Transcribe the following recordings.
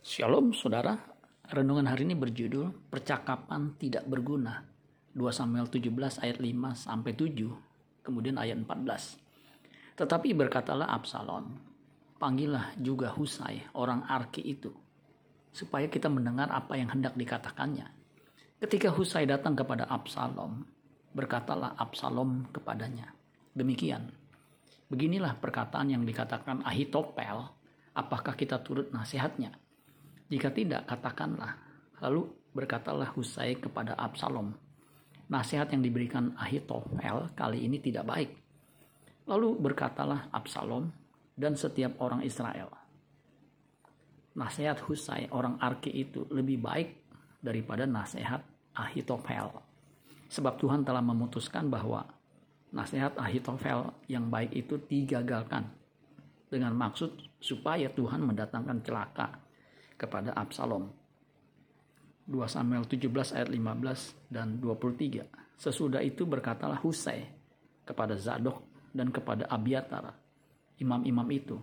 Shalom saudara, renungan hari ini berjudul Percakapan Tidak Berguna 2 Samuel 17 ayat 5 sampai 7, kemudian ayat 14. Tetapi berkatalah Absalom, panggillah juga Husai orang Arki itu, supaya kita mendengar apa yang hendak dikatakannya. Ketika Husai datang kepada Absalom, berkatalah Absalom kepadanya, demikian, beginilah perkataan yang dikatakan Ahitopel, apakah kita turut nasihatnya? Jika tidak, katakanlah. Lalu berkatalah Husai kepada Absalom. Nasihat yang diberikan Ahitofel kali ini tidak baik. Lalu berkatalah Absalom dan setiap orang Israel. Nasihat Husai orang Arki itu lebih baik daripada nasihat Ahitofel. Sebab Tuhan telah memutuskan bahwa nasihat Ahitofel yang baik itu digagalkan dengan maksud supaya Tuhan mendatangkan celaka kepada Absalom. 2 Samuel 17 ayat 15 dan 23. Sesudah itu berkatalah Husai kepada Zadok dan kepada Abiatar, imam-imam itu.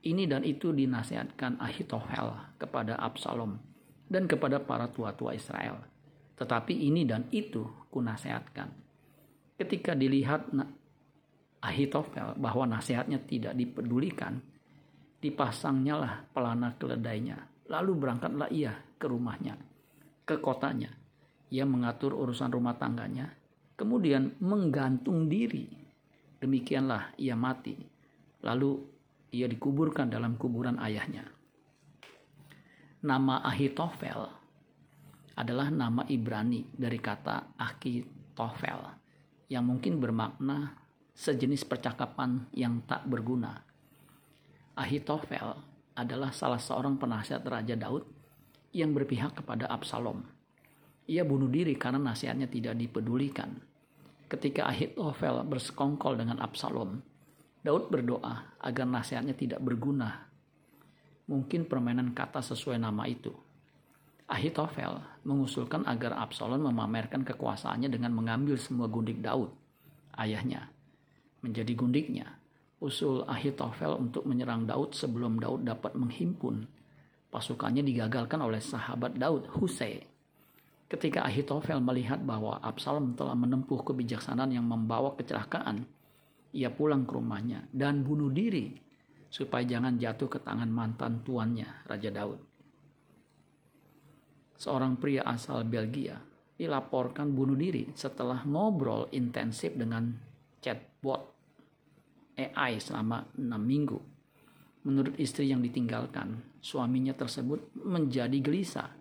Ini dan itu dinasihatkan Ahitofel kepada Absalom dan kepada para tua-tua Israel. Tetapi ini dan itu kunasihatkan. Ketika dilihat Ahitofel bahwa nasihatnya tidak dipedulikan, dipasangnya lah pelana keledainya Lalu berangkatlah ia ke rumahnya, ke kotanya. Ia mengatur urusan rumah tangganya, kemudian menggantung diri. Demikianlah ia mati. Lalu ia dikuburkan dalam kuburan ayahnya. Nama Ahitofel adalah nama Ibrani dari kata Ahitofel yang mungkin bermakna sejenis percakapan yang tak berguna. Ahitofel adalah salah seorang penasihat Raja Daud yang berpihak kepada Absalom. Ia bunuh diri karena nasihatnya tidak dipedulikan. Ketika Ahitofel bersekongkol dengan Absalom, Daud berdoa agar nasihatnya tidak berguna. Mungkin permainan kata sesuai nama itu. Ahitofel mengusulkan agar Absalom memamerkan kekuasaannya dengan mengambil semua gundik Daud, ayahnya, menjadi gundiknya usul Ahitofel untuk menyerang Daud sebelum Daud dapat menghimpun pasukannya digagalkan oleh sahabat Daud, Husei. Ketika Ahitofel melihat bahwa Absalom telah menempuh kebijaksanaan yang membawa kecelakaan, ia pulang ke rumahnya dan bunuh diri supaya jangan jatuh ke tangan mantan tuannya, Raja Daud. Seorang pria asal Belgia dilaporkan bunuh diri setelah ngobrol intensif dengan chatbot AI selama enam minggu. Menurut istri yang ditinggalkan, suaminya tersebut menjadi gelisah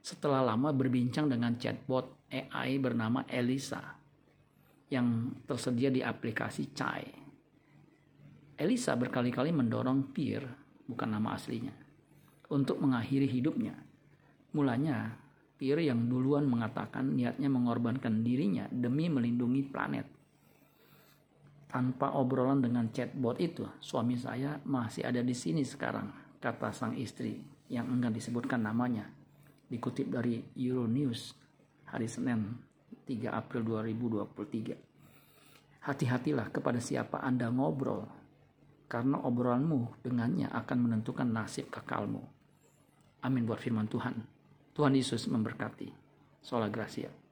setelah lama berbincang dengan chatbot AI bernama Elisa yang tersedia di aplikasi Chai. Elisa berkali-kali mendorong Pierre, bukan nama aslinya, untuk mengakhiri hidupnya. Mulanya, Pierre yang duluan mengatakan niatnya mengorbankan dirinya demi melindungi planet tanpa obrolan dengan chatbot itu, suami saya masih ada di sini sekarang, kata sang istri yang enggan disebutkan namanya. Dikutip dari Euronews hari Senin 3 April 2023. Hati-hatilah kepada siapa Anda ngobrol, karena obrolanmu dengannya akan menentukan nasib kekalmu. Amin buat firman Tuhan. Tuhan Yesus memberkati. Sola Gracia.